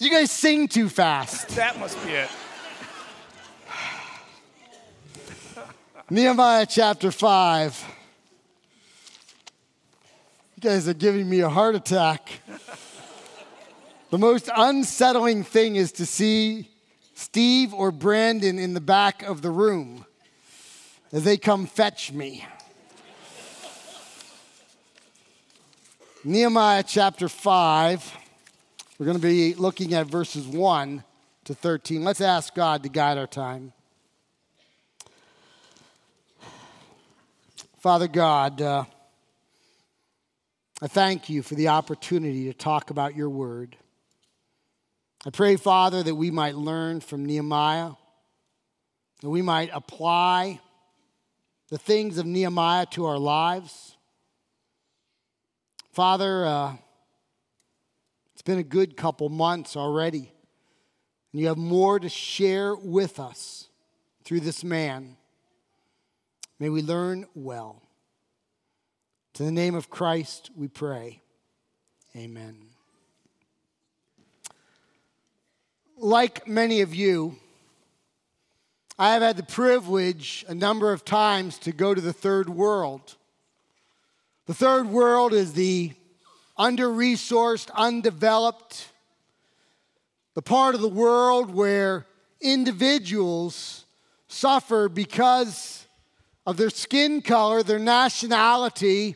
You guys sing too fast. That must be it. Nehemiah chapter 5. You guys are giving me a heart attack. the most unsettling thing is to see Steve or Brandon in the back of the room as they come fetch me. Nehemiah chapter 5. We're going to be looking at verses 1 to 13. Let's ask God to guide our time. Father God, uh, I thank you for the opportunity to talk about your word. I pray, Father, that we might learn from Nehemiah, that we might apply the things of Nehemiah to our lives. Father, uh, been a good couple months already, and you have more to share with us through this man. May we learn well. To the name of Christ we pray. Amen. Like many of you, I have had the privilege a number of times to go to the third world. The third world is the under resourced, undeveloped, the part of the world where individuals suffer because of their skin color, their nationality,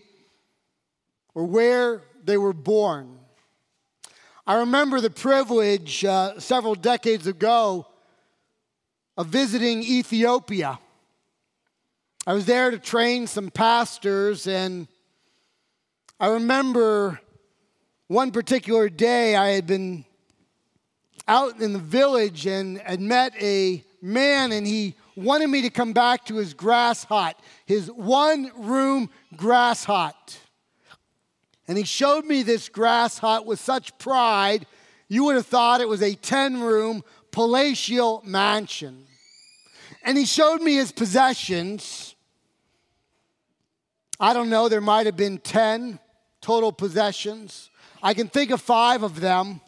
or where they were born. I remember the privilege uh, several decades ago of visiting Ethiopia. I was there to train some pastors, and I remember one particular day I had been out in the village and had met a man, and he wanted me to come back to his grass hut, his one room grass hut. And he showed me this grass hut with such pride, you would have thought it was a 10 room palatial mansion. And he showed me his possessions. I don't know, there might have been 10 total possessions. I can think of five of them.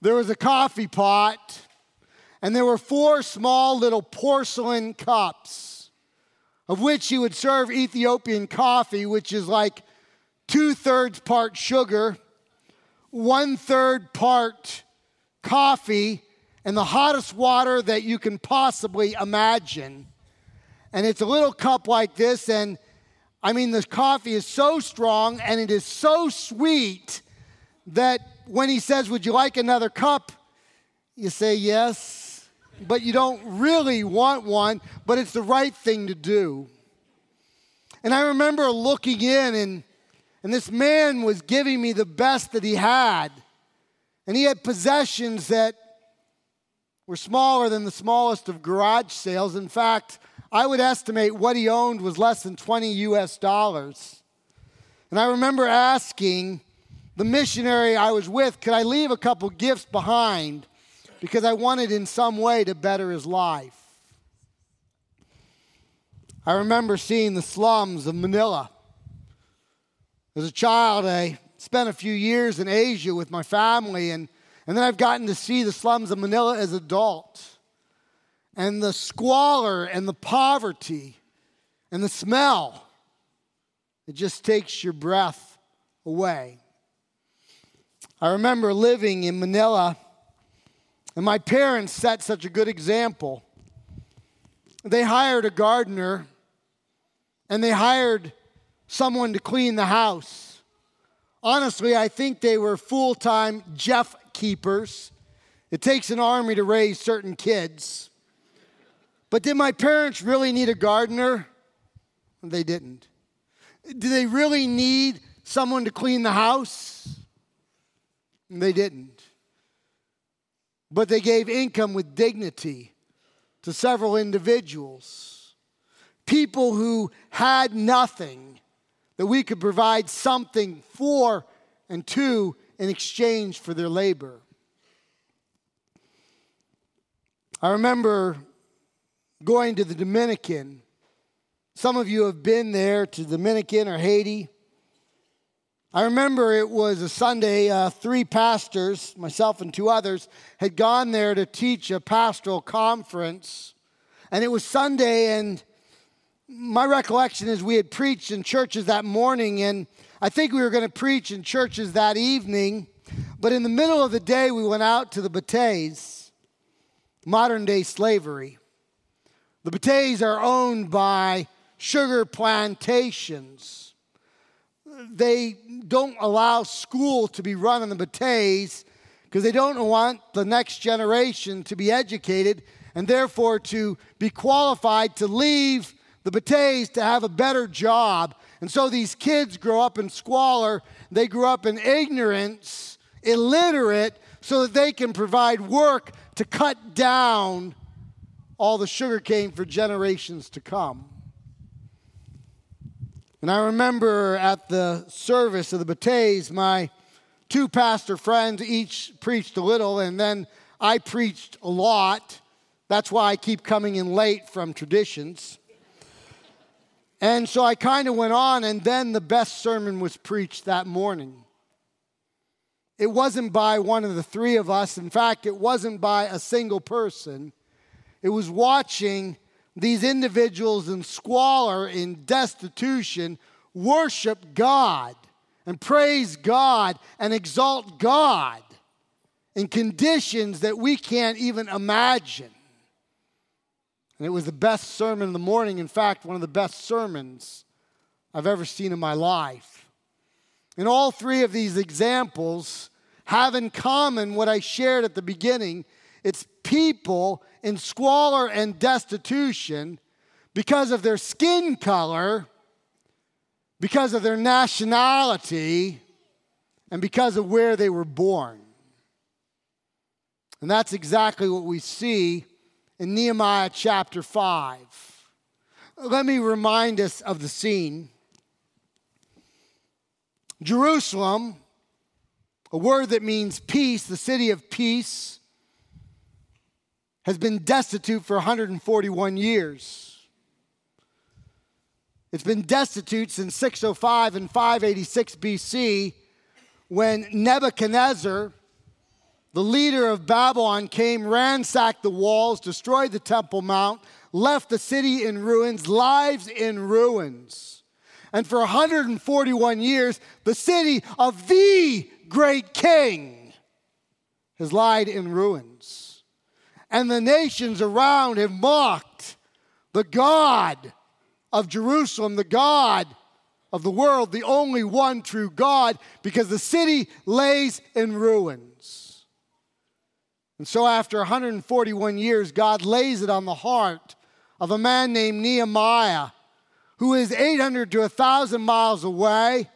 There was a coffee pot and there were four small little porcelain cups, of which you would serve Ethiopian coffee, which is like two thirds part sugar, one third part coffee, and the hottest water that you can possibly imagine. And it's a little cup like this, and I mean, the coffee is so strong and it is so sweet that when he says, Would you like another cup? You say yes but you don't really want one, but it's the right thing to do. And I remember looking in, and, and this man was giving me the best that he had. And he had possessions that were smaller than the smallest of garage sales. In fact, I would estimate what he owned was less than 20 US dollars. And I remember asking the missionary I was with, could I leave a couple gifts behind? because I wanted in some way to better his life. I remember seeing the slums of Manila. As a child, I spent a few years in Asia with my family, and, and then I've gotten to see the slums of Manila as an adult. And the squalor and the poverty and the smell, it just takes your breath away. I remember living in Manila and my parents set such a good example. They hired a gardener and they hired someone to clean the house. Honestly, I think they were full time Jeff keepers. It takes an army to raise certain kids. But did my parents really need a gardener? They didn't. Do they really need someone to clean the house? They didn't but they gave income with dignity to several individuals. People who had nothing, that we could provide something for and to in exchange for their labor. I remember going to the Dominican. Some of you have been there to Dominican or Haiti. I remember it was a Sunday, uh, three pastors, myself and two others, had gone there to teach a pastoral conference. And it was Sunday, and my recollection is we had preached in churches that morning, and I think we were going to preach in churches that evening. But in the middle of the day, we went out to the Bateyes, modern day slavery. The Bateyes are owned by sugar plantations. They don't allow school to be run in the Bateyes because they don't want the next generation to be educated and therefore to be qualified to leave the Bateyes to have a better job. And so these kids grow up in squalor, they grow up in ignorance, illiterate, so that they can provide work to cut down all the sugar cane for generations to come. And I remember at the service of the Bateyes, my two pastor friends each preached a little, and then I preached a lot. That's why I keep coming in late from traditions. And so I kind of went on, and then the best sermon was preached that morning. It wasn't by one of the three of us. In fact, it wasn't by a single person. It was watching these individuals in squalor, in destitution, worship God and praise God and exalt God in conditions that we can't even imagine. And it was the best sermon in the morning. In fact, one of the best sermons I've ever seen in my life. And all three of these examples have in common what I shared at the beginning it's people in squalor and destitution because of their skin color, because of their nationality, and because of where they were born. And that's exactly what we see in Nehemiah chapter 5. Let me remind us of the scene. Jerusalem, a word that means peace, the city of peace, has been destitute for 141 years. It's been destitute since 605 and 586 BC when Nebuchadnezzar, the leader of Babylon, came, ransacked the walls, destroyed the Temple Mount, left the city in ruins, lives in ruins. And for 141 years, the city of the great king has lied in ruins and the nations around have mocked the God of Jerusalem, the God of the world, the only one true God, because the city lays in ruins. And so, after 141 years, God lays it on the heart of a man named Nehemiah, who is 800 to 1,000 miles away.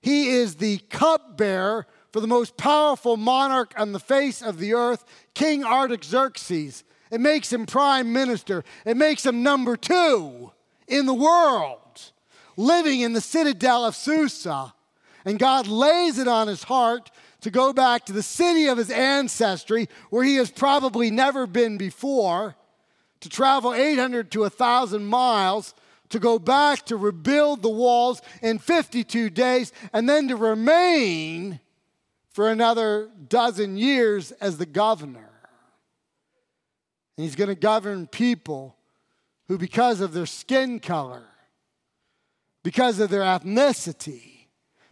He is the cupbearer for the most powerful monarch on the face of the earth, King Artaxerxes. It makes him prime minister. It makes him number two in the world, living in the citadel of Susa. And God lays it on his heart to go back to the city of his ancestry, where he has probably never been before, to travel 800 to 1,000 miles, to go back to rebuild the walls in 52 days, and then to remain for another dozen years as the governor. And he's going to govern people who, because of their skin color, because of their ethnicity,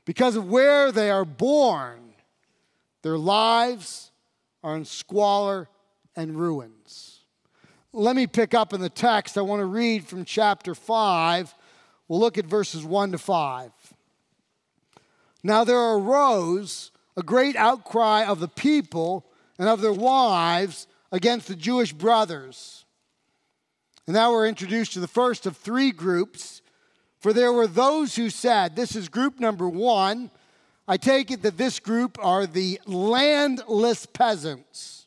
because of where they are born, their lives are in squalor and ruins. Let me pick up in the text. I want to read from chapter 5. We'll look at verses 1 to 5. Now there arose a great outcry of the people and of their wives against the Jewish brothers. And now we're introduced to the first of three groups. For there were those who said, This is group number one. I take it that this group are the landless peasants.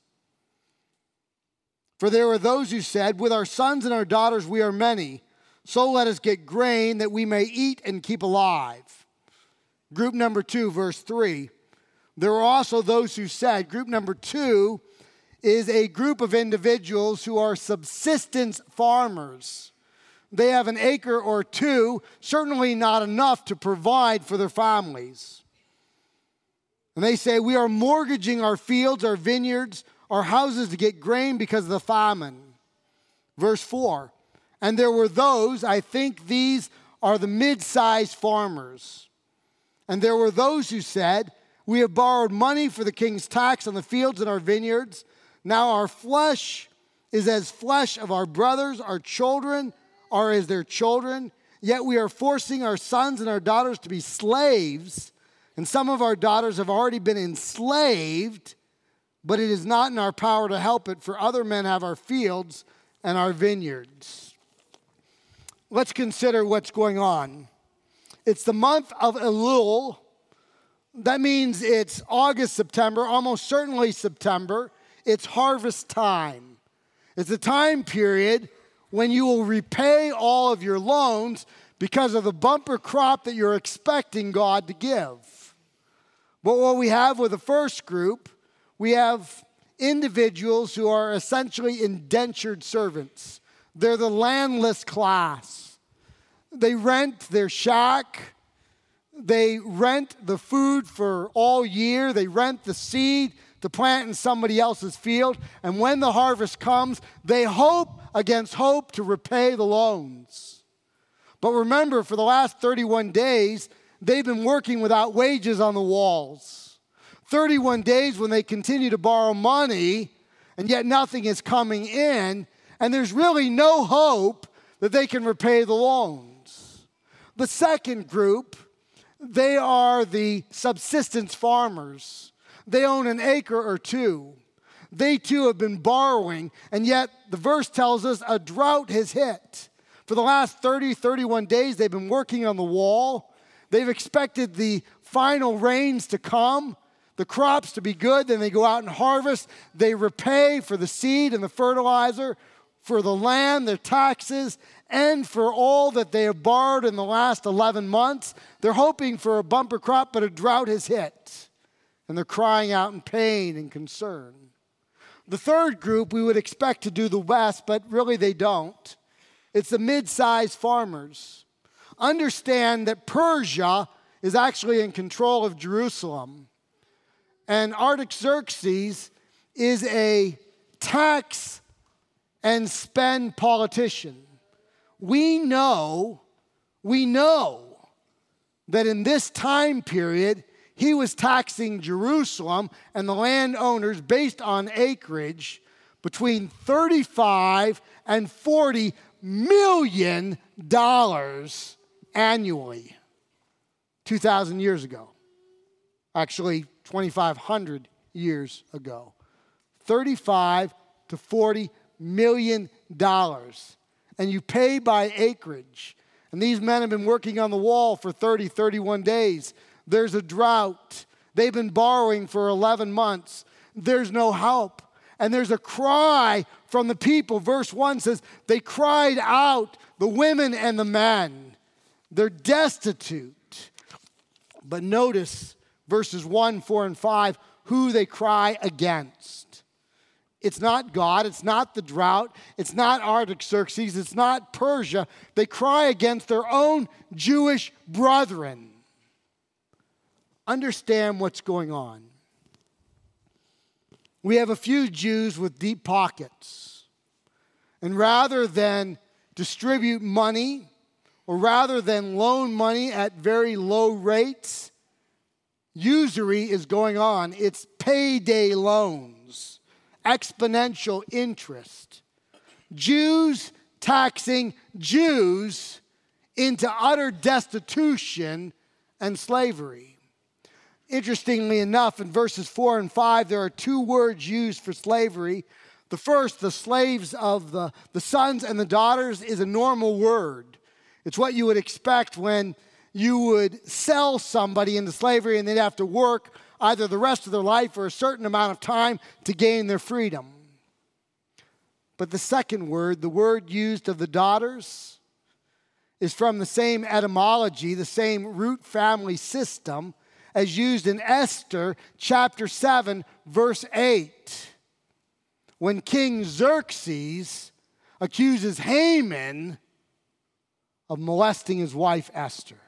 For there were those who said, With our sons and our daughters we are many, so let us get grain that we may eat and keep alive. Group number two, verse three. There were also those who said, group number two is a group of individuals who are subsistence farmers. They have an acre or two, certainly not enough to provide for their families. And they say, We are mortgaging our fields, our vineyards, our houses to get grain because of the famine. Verse 4 And there were those, I think these are the mid sized farmers. And there were those who said, We have borrowed money for the king's tax on the fields and our vineyards. Now our flesh is as flesh of our brothers, our children are as their children. Yet we are forcing our sons and our daughters to be slaves. And some of our daughters have already been enslaved, but it is not in our power to help it, for other men have our fields and our vineyards. Let's consider what's going on. It's the month of Elul. That means it's August, September, almost certainly September. It's harvest time. It's a time period when you will repay all of your loans because of the bumper crop that you're expecting God to give. But what we have with the first group, we have individuals who are essentially indentured servants. They're the landless class. They rent their shack, they rent the food for all year, they rent the seed, to plant in somebody else's field. And when the harvest comes, they hope against hope to repay the loans. But remember, for the last 31 days, they've been working without wages on the walls. 31 days when they continue to borrow money, and yet nothing is coming in, and there's really no hope that they can repay the loans. The second group, they are the subsistence farmers. They own an acre or two. They too have been borrowing, and yet the verse tells us a drought has hit. For the last 30, 31 days, they've been working on the wall. They've expected the final rains to come, the crops to be good. Then they go out and harvest. They repay for the seed and the fertilizer, for the land, their taxes, and for all that they have borrowed in the last 11 months. They're hoping for a bumper crop, but a drought has hit and they're crying out in pain and concern. The third group we would expect to do the best, but really they don't. It's the mid sized farmers. Understand that Persia is actually in control of Jerusalem, and Artaxerxes is a tax and spend politician. We know, we know that in this time period, he was taxing Jerusalem and the landowners based on acreage between 35 and 40 million dollars annually 2000 years ago. Actually 2500 years ago. 35 to 40 million dollars and you pay by acreage and these men have been working on the wall for 30 31 days there's a drought. They've been borrowing for 11 months. There's no help. And there's a cry from the people. Verse 1 says, They cried out, the women and the men. They're destitute. But notice verses 1, 4, and 5 who they cry against. It's not God, it's not the drought, it's not Artaxerxes, it's not Persia. They cry against their own Jewish brethren understand what's going on. We have a few Jews with deep pockets. And rather than distribute money, or rather than loan money at very low rates, usury is going on. It's payday loans, exponential interest. Jews taxing Jews into utter destitution and slavery. Interestingly enough, in verses 4 and 5, there are two words used for slavery. The first, the slaves of the, the sons and the daughters, is a normal word. It's what you would expect when you would sell somebody into slavery and they'd have to work either the rest of their life or a certain amount of time to gain their freedom. But the second word, the word used of the daughters, is from the same etymology, the same root family system as used in Esther chapter 7, verse 8. When King Xerxes accuses Haman of molesting his wife Esther.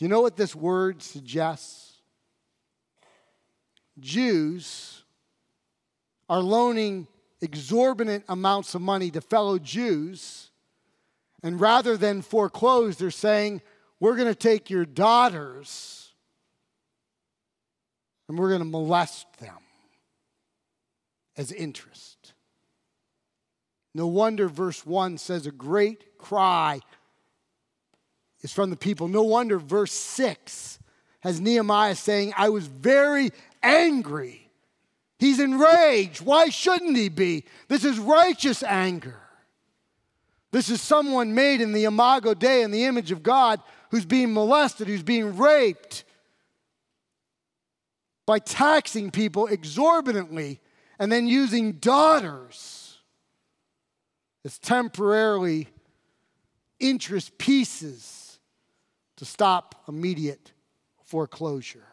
Do you know what this word suggests? Jews are loaning exorbitant amounts of money to fellow Jews, and rather than foreclose, they're saying, We're going to take your daughters and we're going to molest them as interest. No wonder verse 1 says, A great cry is from the people. No wonder verse 6 has Nehemiah saying, I was very angry. He's enraged. Why shouldn't he be? This is righteous anger. This is someone made in the imago Dei, in the image of God, who's being molested, who's being raped by taxing people exorbitantly and then using daughters as temporarily interest pieces to stop immediate foreclosure.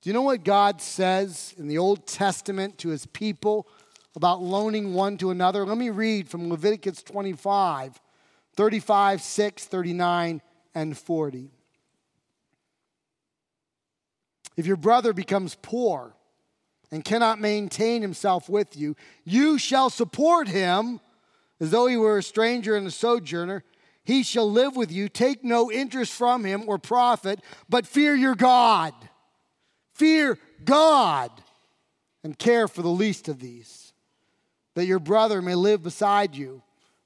Do you know what God says in the Old Testament to his people about loaning one to another? Let me read from Leviticus 25, 35, 6, 39, and 40. If your brother becomes poor and cannot maintain himself with you, you shall support him as though he were a stranger and a sojourner he shall live with you. Take no interest from him or profit, but fear your God. Fear God and care for the least of these, that your brother may live beside you.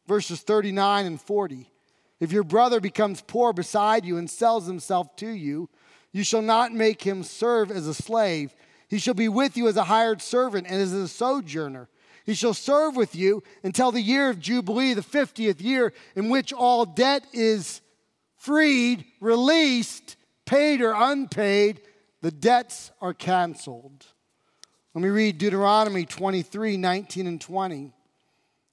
Verses 39 and 40. If your brother becomes poor beside you and sells himself to you, you shall not make him serve as a slave. He shall be with you as a hired servant and as a sojourner. He shall serve with you until the year of Jubilee, the 50th year, in which all debt is freed, released, paid or unpaid, the debts are canceled. Let me read Deuteronomy 23 19 and 20.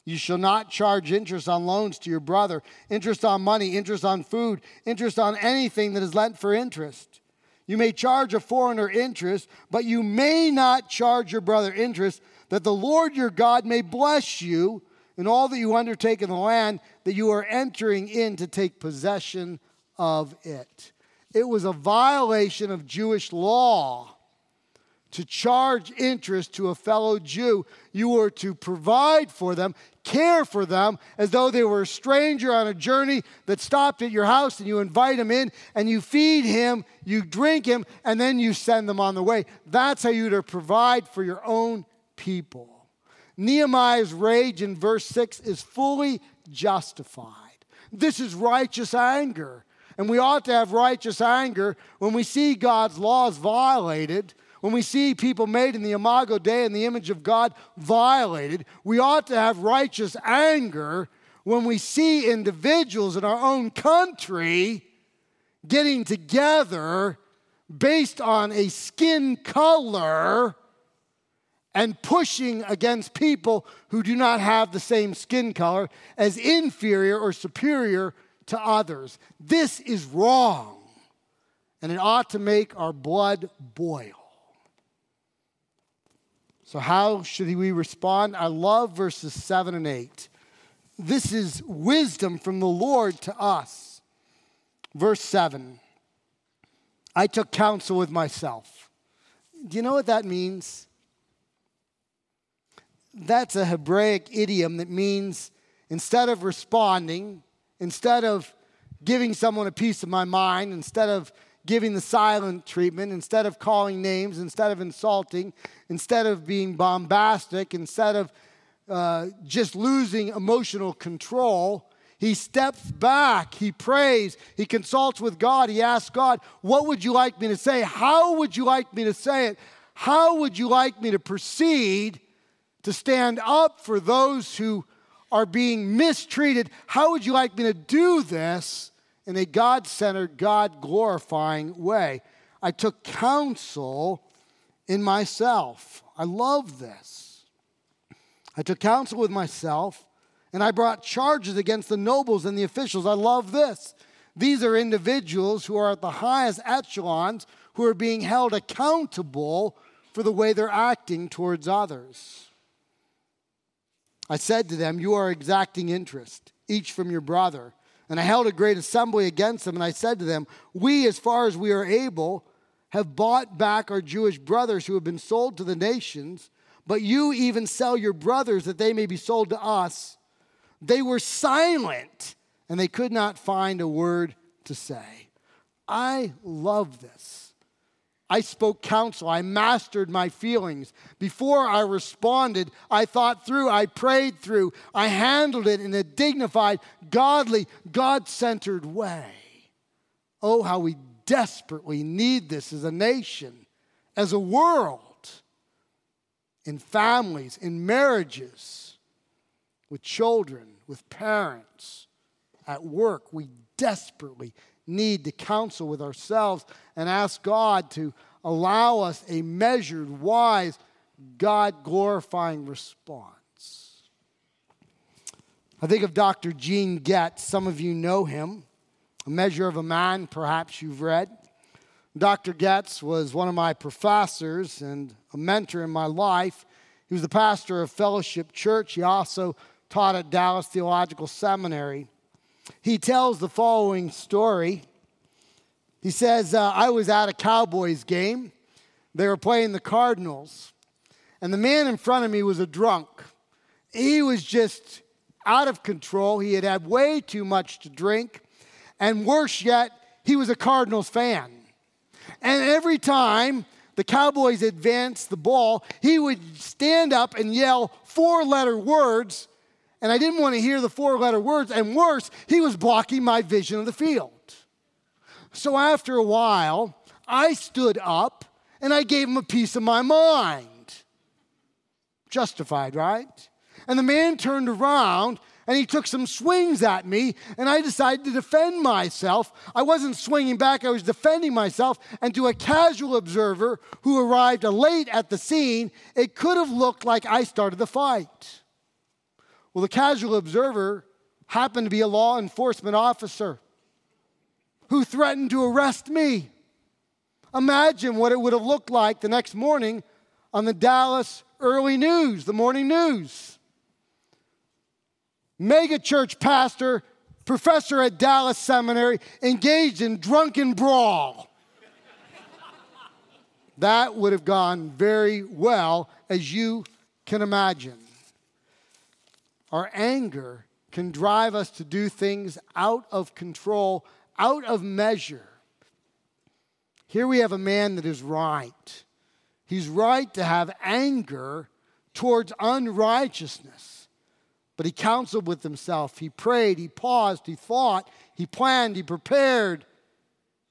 You shall not charge interest on loans to your brother, interest on money, interest on food, interest on anything that is lent for interest. You may charge a foreigner interest, but you may not charge your brother interest that the Lord your God may bless you in all that you undertake in the land that you are entering in to take possession of it. It was a violation of Jewish law to charge interest to a fellow Jew. You were to provide for them, care for them as though they were a stranger on a journey that stopped at your house and you invite him in and you feed him, you drink him, and then you send them on the way. That's how you to provide for your own people. Nehemiah's rage in verse 6 is fully justified. This is righteous anger. And we ought to have righteous anger when we see God's laws violated, when we see people made in the imago Dei in the image of God violated. We ought to have righteous anger when we see individuals in our own country getting together based on a skin color and pushing against people who do not have the same skin color as inferior or superior to others. This is wrong, and it ought to make our blood boil. So, how should we respond? I love verses 7 and 8. This is wisdom from the Lord to us. Verse 7 I took counsel with myself. Do you know what that means? That's a Hebraic idiom that means instead of responding, instead of giving someone a piece of my mind, instead of giving the silent treatment, instead of calling names, instead of insulting, instead of being bombastic, instead of uh, just losing emotional control, he steps back, he prays, he consults with God, he asks God, What would you like me to say? How would you like me to say it? How would you like me to proceed to stand up for those who are being mistreated. How would you like me to do this in a God centered, God glorifying way? I took counsel in myself. I love this. I took counsel with myself and I brought charges against the nobles and the officials. I love this. These are individuals who are at the highest echelons who are being held accountable for the way they're acting towards others. I said to them, You are exacting interest, each from your brother, And I held a great assembly against them, and I said to them, We, as far as we are able, have bought back our Jewish brothers who have been sold to the nations, but you even sell your brothers that they may be sold to us. They were silent, and they could not find a word to say. I love this. I spoke counsel. I mastered my feelings. Before I responded, I thought through, I prayed through, I handled it in a dignified, godly, God centered way. Oh, how we desperately need this as a nation, as a world, in families, in marriages, with children, with parents, at work. We desperately need to counsel with ourselves and ask God to allow us a measured, wise, God glorifying response. I think of Dr. Gene Getz. Some of you know him. A Measure of a Man, perhaps you've read. Dr. Getz was one of my professors and a mentor in my life. He was the pastor of Fellowship Church. He also taught at Dallas Theological Seminary. He tells the following story. He says, uh, I was at a Cowboys game. They were playing the Cardinals. And the man in front of me was a drunk. He was just out of control. He had had way too much to drink. And worse yet, he was a Cardinals fan. And every time the Cowboys advanced the ball, he would stand up and yell four letter words and I didn't want to hear the four letter words. And worse, he was blocking my vision of the field. So after a while, I stood up and I gave him a piece of my mind. Justified, right? And the man turned around and he took some swings at me, and I decided to defend myself. I wasn't swinging back, I was defending myself. And to a casual observer who arrived late at the scene, it could have looked like I started the fight. Well, the casual observer happened to be a law enforcement officer who threatened to arrest me. Imagine what it would have looked like the next morning on the Dallas early news, the morning news. Mega church pastor, professor at Dallas Seminary, engaged in drunken brawl. that would have gone very well, as you can imagine. Our anger can drive us to do things out of control, out of measure. Here we have a man that is right. He's right to have anger towards unrighteousness. But he counseled with himself. He prayed, he paused, he thought, he planned, he prepared.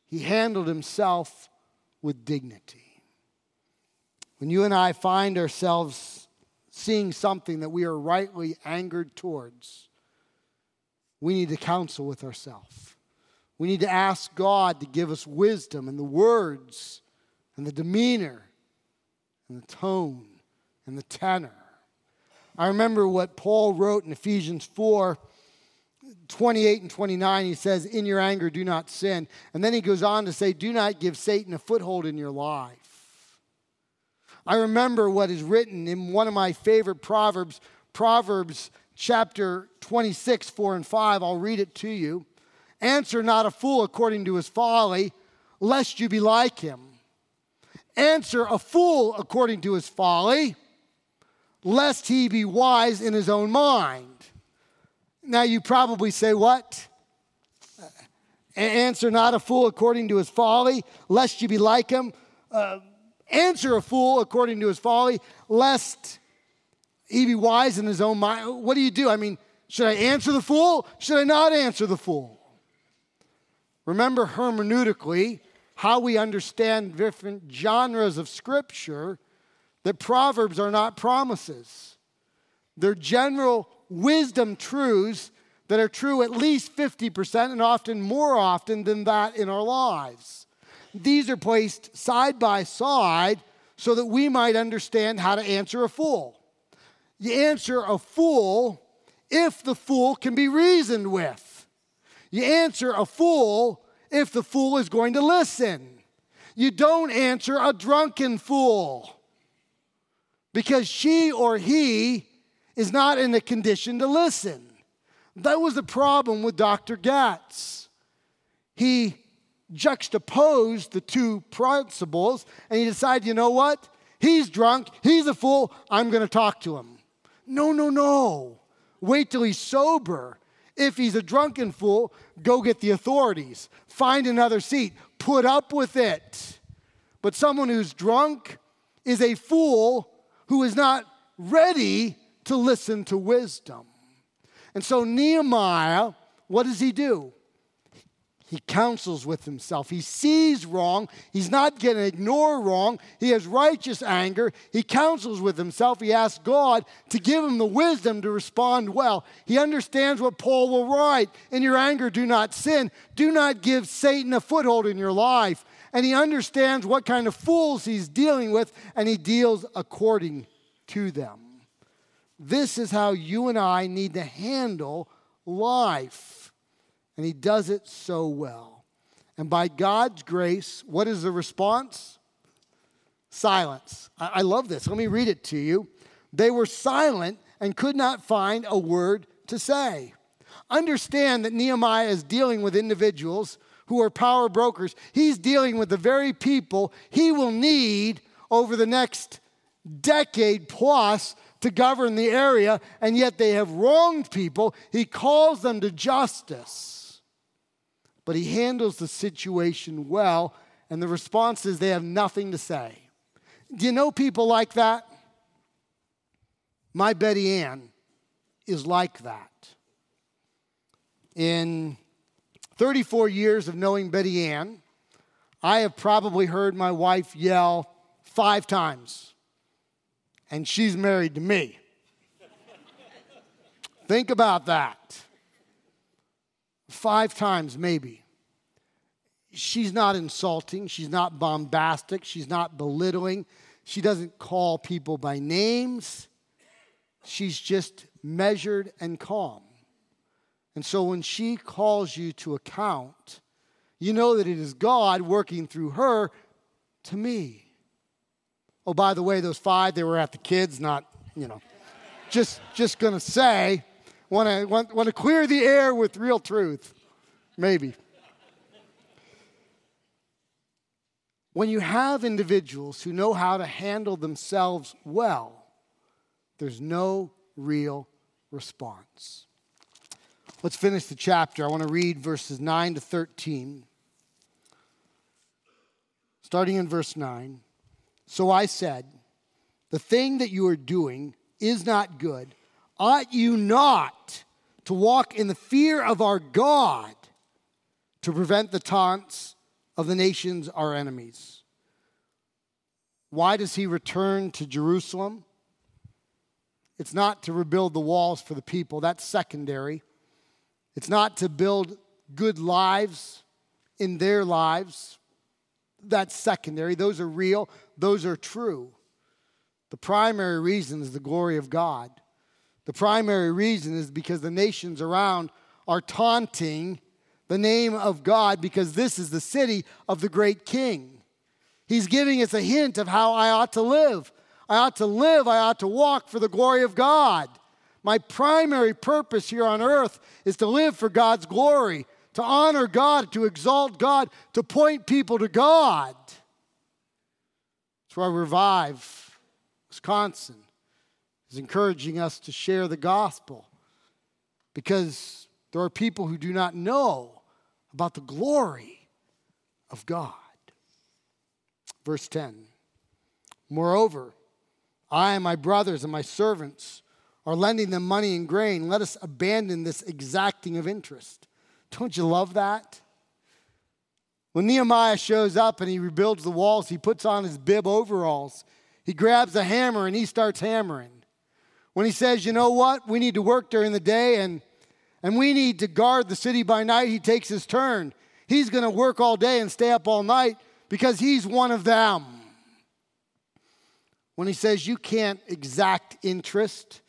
He handled himself with dignity. When you and I find ourselves seeing something that we are rightly angered towards, we need to counsel with ourselves. We need to ask God to give us wisdom and the words and the demeanor and the tone and the tenor. I remember what Paul wrote in Ephesians 4 28 and 29. He says, In your anger, do not sin. And then he goes on to say, Do not give Satan a foothold in your life. I remember what is written in one of my favorite Proverbs, Proverbs chapter 26, 4 and 5. I'll read it to you. Answer not a fool according to his folly, lest you be like him. Answer a fool according to his folly, lest he be wise in his own mind. Now you probably say, What? Answer not a fool according to his folly, lest you be like him. Uh, answer a fool according to his folly, lest he be wise in his own mind. What do you do? I mean, should I answer the fool? Should I not answer the fool? Remember hermeneutically how we understand different genres of scripture that proverbs are not promises. They're general wisdom truths that are true at least 50% and often more often than that in our lives. These are placed side by side so that we might understand how to answer a fool. You answer a fool if the fool can be reasoned with. You answer a fool if the fool is going to listen. You don't answer a drunken fool because she or he is not in a condition to listen. That was the problem with Dr. Getz. He juxtaposed the two principles and he decided, you know what? He's drunk, he's a fool, I'm to talk to him. No, no, no. Wait till he's sober. If he's a drunken fool, go get the authorities. Find another seat. Put up with it. But someone who's drunk is a fool who is not ready to listen to wisdom. And so, Nehemiah, what does he do? He counsels with himself. He sees wrong. He's not going to ignore wrong. He has righteous anger. He counsels with himself. He asks God to give him the wisdom to respond well. He understands what Paul will write In your anger, do not sin. Do not give Satan a foothold in your life. And he understands what kind of fools he's dealing with, and he deals according to them. This is how you and I need to handle life. And he does it so well. And by God's grace, what is the response? Silence. I, I love this. Let me read it to you. They were silent and could not find a word to say. Understand that Nehemiah is dealing with individuals who are power brokers. He's dealing with the very people he will need over the next decade plus to govern the area, and yet they have wronged people. He calls them to justice but he handles the situation well, and the response is they have nothing to say. Do you know people like that? My Betty Ann is like that. In 34 years of knowing Betty Ann, I have probably heard my wife yell five times, and she's married to me. Think about that five times maybe. She's not insulting, she's not bombastic, she's not belittling, she doesn't call people by names. She's just measured and calm. And so when she calls you to account, you know that it is God working through her to me. Oh, by the way, those five, they were at the kids, not, you know. just just gonna say, Want to want, want to clear the air with real truth? Maybe. When you have individuals who know how to handle themselves well, there's no real response. Let's finish the chapter. I want to read verses 9 to 13. Starting in verse 9. So I said, The thing that you are doing is not good. Ought you not to walk in the fear of our God to prevent the taunts of the nations, our enemies? Why does he return to Jerusalem? It's not to rebuild the walls for the people, that's secondary. It's not to build good lives in their lives, that's secondary. Those are real, those are true. The primary reason is the glory of God. The primary reason is because the nations around are taunting the name of God because this is the city of the great king. He's giving us a hint of how I ought to live. I ought to live, I ought to walk for the glory of God. My primary purpose here on earth is to live for God's glory, to honor God, to exalt God, to point people to God. That's why I Revive Wisconsin is encouraging us to share the gospel because there are people who do not know about the glory of God. Verse 10 Moreover, I and my brothers and my servants are lending them money and grain. Let us abandon this exacting of interest. Don't you love that? When Nehemiah shows up and he rebuilds the walls, he puts on his bib overalls. He grabs a hammer and he starts hammering when he says, you know what, we need to work during the day and, and we need to guard the city by night, he takes his turn. He's going to work all day and stay up all night because he's one of them. When he says, you can't exact interest,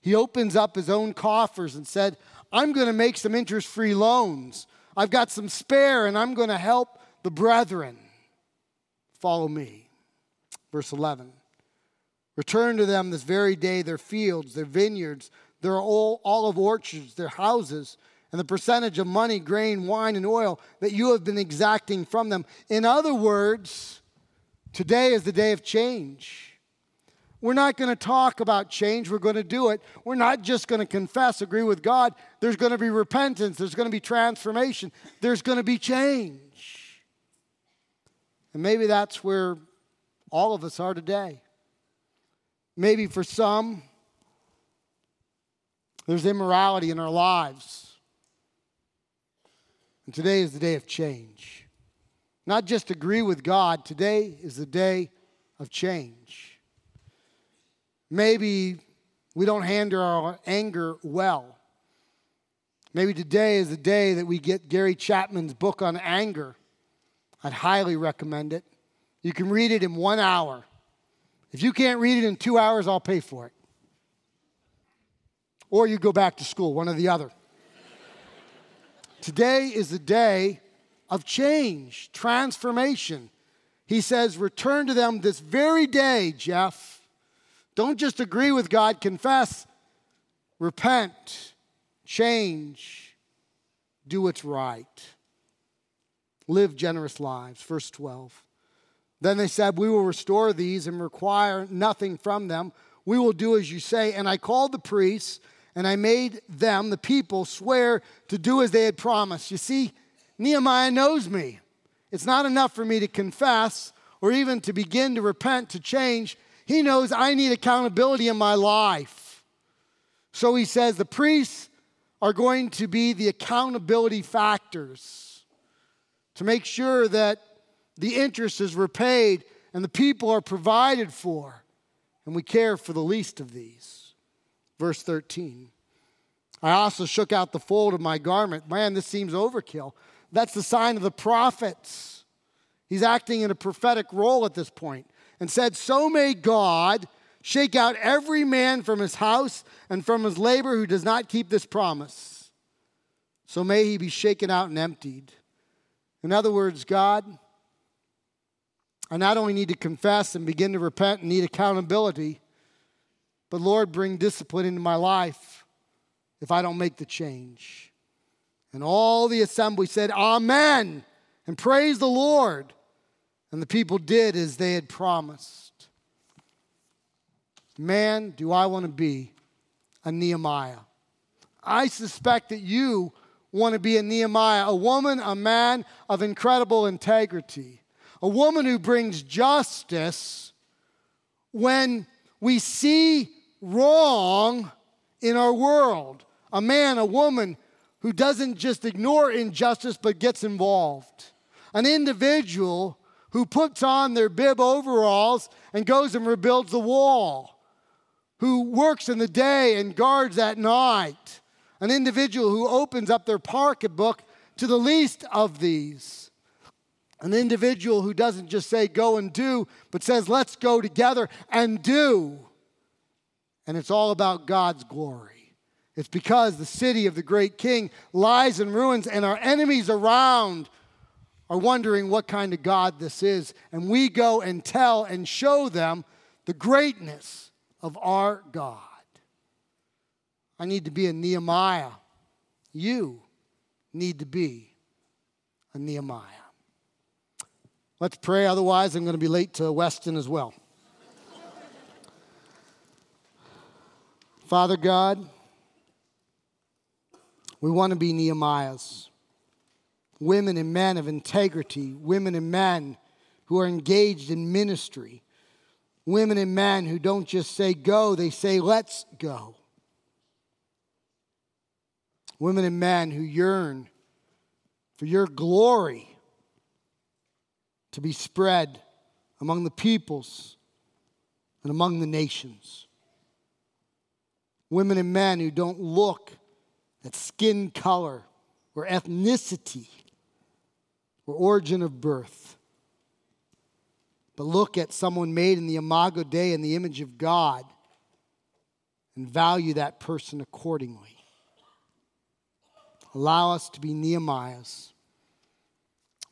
he opens up his own coffers and said, I'm going to make some interest free loans. I've got some spare and I'm going to help the brethren. Follow me. Verse 11. Return to them this very day their fields, their vineyards, their olive orchards, their houses, and the percentage of money, grain, wine, and oil that you have been exacting from them. In other words, today is the day of change. We're not going to talk about change. We're going to do it. We're not just going to confess, agree with God. There's going to be repentance. There's going to be transformation. There's going to be change. And maybe that's where all of us are today. Maybe for some, there's immorality in our lives. And today is the day of change. Not just agree with God, today is the day of change. Maybe we don't handle our anger well. Maybe today is the day that we get Gary Chapman's book on anger. I'd highly recommend it. You can read it in one hour. If you can't read it in two hours, I'll pay for it. Or you go back to school, one or the other. Today is the day of change, transformation. He says, Return to them this very day, Jeff. Don't just agree with God, confess, repent, change, do what's right, live generous lives. Verse 12. Then they said, We will restore these and require nothing from them. We will do as you say. And I called the priests and I made them, the people, swear to do as they had promised. You see, Nehemiah knows me. It's not enough for me to confess or even to begin to repent, to change. He knows I need accountability in my life. So he says the priests are going to be the accountability factors to make sure that the interest is repaid and the people are provided for, and we care for the least of these. Verse 13. I also shook out the fold of my garment. Man, this seems overkill. That's the sign of the prophets. He's acting in a prophetic role at this point and said, So may God shake out every man from his house and from his labor who does not keep this promise. So may he be shaken out and emptied. In other words, God, I not only need to confess and begin to repent and need accountability, but Lord, bring discipline into my life if I don't make the change. And all the assembly said, Amen, and praise the Lord. And the people did as they had promised. Man, do I want to be a Nehemiah. I suspect that you want to be a Nehemiah, a woman, a man of incredible integrity a woman who brings justice when we see wrong in our world. A man, a woman who doesn't just ignore injustice but gets involved. An individual who puts on their bib overalls and goes and rebuilds the wall. Who works in the day and guards at night. An individual who opens up their pocketbook to the least of these an individual who doesn't just say go and do, but says let's go together and do. And it's all about God's glory. It's because the city of the great king lies in ruins and our enemies around are wondering what kind of God this is. And we go and tell and show them the greatness of our God. I need to be a Nehemiah. You need to be a Nehemiah. Let's pray, otherwise, I'm going to be late to Weston as well. Father God, we want to be Nehemiahs, women and men of integrity, women and men who are engaged in ministry, women and men who don't just say go, they say let's go. Women and men who yearn for your glory to be spread among the peoples and among the nations. Women and men who don't look at skin color or ethnicity or origin of birth, but look at someone made in the imago Dei in the image of God and value that person accordingly. Allow us to be Nehemiahs